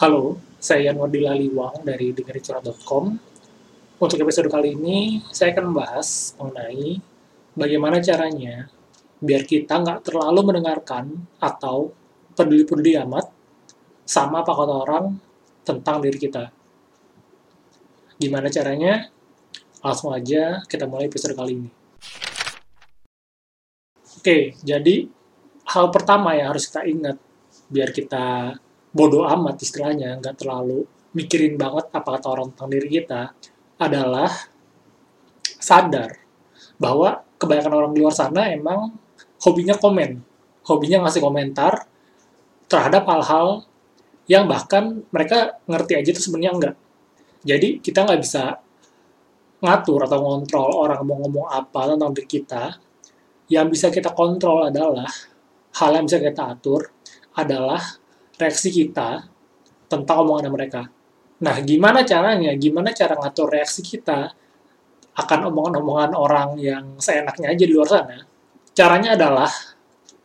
Halo, saya Yanwardi Laliwang dari dengericurat.com. Untuk episode kali ini, saya akan membahas mengenai bagaimana caranya biar kita nggak terlalu mendengarkan atau peduli-peduli amat sama apa kata orang tentang diri kita. Gimana caranya? Langsung aja kita mulai episode kali ini. Oke, jadi hal pertama yang harus kita ingat biar kita bodoh amat istilahnya, nggak terlalu mikirin banget apa kata orang tentang diri kita, adalah sadar bahwa kebanyakan orang di luar sana emang hobinya komen, hobinya ngasih komentar terhadap hal-hal yang bahkan mereka ngerti aja itu sebenarnya enggak. Jadi kita nggak bisa ngatur atau ngontrol orang mau ngomong apa tentang diri kita. Yang bisa kita kontrol adalah hal yang bisa kita atur adalah reaksi kita tentang omongan mereka. Nah, gimana caranya? Gimana cara ngatur reaksi kita akan omongan-omongan orang yang seenaknya aja di luar sana? Caranya adalah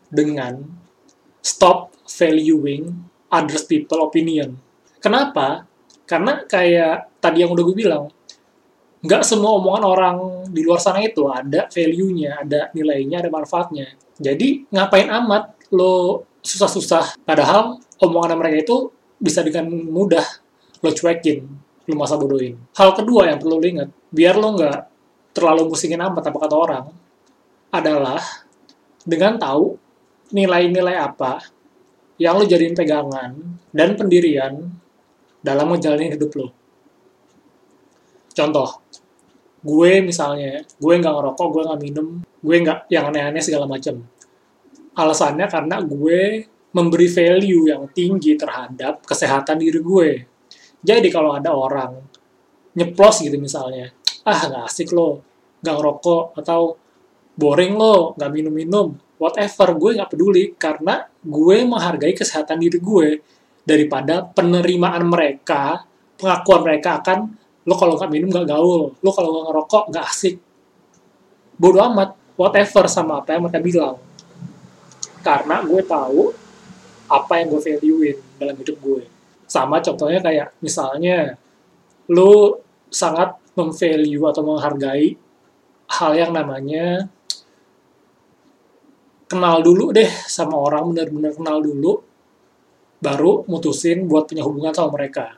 dengan stop valuing others people opinion. Kenapa? Karena kayak tadi yang udah gue bilang, nggak semua omongan orang di luar sana itu ada value-nya, ada nilainya, ada manfaatnya. Jadi ngapain amat lo susah-susah. Padahal omongan mereka itu bisa dengan mudah lo cuekin, lo masa bodohin. Hal kedua yang perlu lo ingat, biar lo nggak terlalu musingin amat apa kata orang, adalah dengan tahu nilai-nilai apa yang lo jadiin pegangan dan pendirian dalam menjalani hidup lo. Contoh, gue misalnya, gue nggak ngerokok, gue nggak minum, gue nggak yang aneh-aneh segala macam. Alasannya karena gue memberi value yang tinggi terhadap kesehatan diri gue. Jadi kalau ada orang nyeplos gitu misalnya, ah nggak asik lo, nggak ngerokok, atau boring lo, nggak minum-minum, whatever, gue nggak peduli, karena gue menghargai kesehatan diri gue daripada penerimaan mereka, pengakuan mereka akan lo kalau nggak minum nggak gaul, lo kalau nggak ngerokok nggak asik. Bodoh amat, whatever sama apa yang mereka bilang. Karena gue tahu apa yang gue valuein dalam hidup gue. Sama contohnya kayak misalnya lo sangat memvalue atau menghargai hal yang namanya kenal dulu deh sama orang benar-benar kenal dulu baru mutusin buat punya hubungan sama mereka.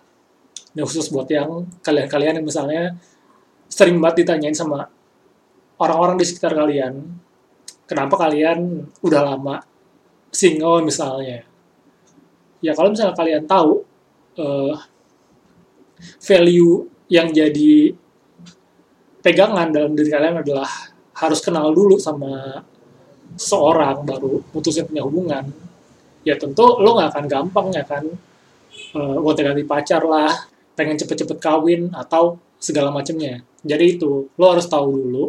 Ini khusus buat yang kalian-kalian yang misalnya sering banget ditanyain sama orang-orang di sekitar kalian, kenapa kalian udah lama single misalnya. Ya kalau misalnya kalian tahu uh, value yang jadi pegangan dalam diri kalian adalah harus kenal dulu sama seorang baru putusin punya hubungan, ya tentu lo nggak akan gampang ya kan uh, ganti pacar lah, pengen cepet-cepet kawin atau segala macamnya. Jadi itu lo harus tahu dulu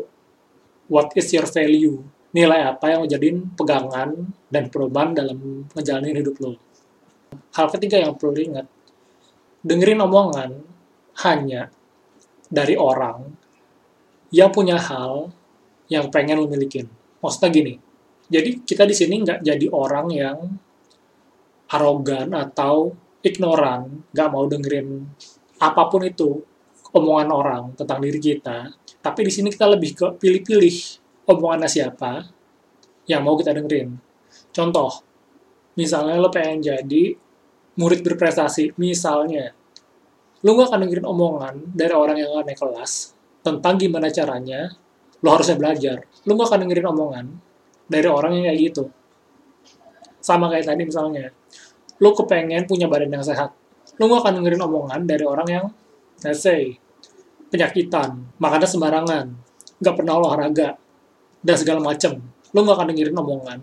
what is your value, nilai apa yang lo jadiin pegangan dan perubahan dalam ngejalanin hidup lo. Hal ketiga yang perlu diingat, dengerin omongan hanya dari orang yang punya hal yang pengen lo milikin. Maksudnya gini, jadi kita di sini nggak jadi orang yang arogan atau ignoran, nggak mau dengerin apa pun itu omongan orang tentang diri kita. Tapi di sini kita lebih ke pilih-pilih omongannya siapa yang mau kita dengerin. Contoh, misalnya lo pengen jadi murid berprestasi, misalnya, lo gak akan dengerin omongan dari orang yang gak naik kelas tentang gimana caranya lo harusnya belajar. Lo gak akan dengerin omongan dari orang yang kayak gitu. Sama kayak tadi misalnya, lo kepengen punya badan yang sehat. Lo gak akan dengerin omongan dari orang yang, let's say, penyakitan, makannya sembarangan, gak pernah olahraga, dan segala macem. Lo gak akan dengerin omongan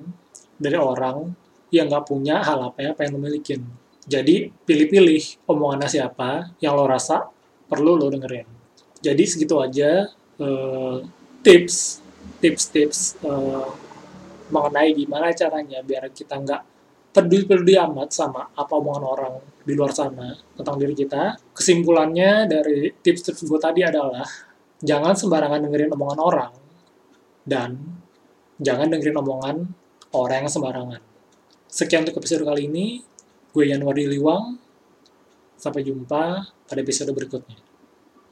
dari orang yang gak punya hal apa yang pengen lo milikin. Jadi, pilih-pilih omongannya siapa yang lo rasa perlu lo dengerin. Jadi, segitu aja uh, tips, tips-tips uh, mengenai gimana caranya biar kita nggak peduli-peduli amat sama apa omongan orang di luar sana tentang diri kita. Kesimpulannya dari tips-tips gue tadi adalah jangan sembarangan dengerin omongan orang dan jangan dengerin omongan orang yang sembarangan. Sekian untuk episode kali ini. Gue Yanwadi Liwang. Sampai jumpa pada episode berikutnya.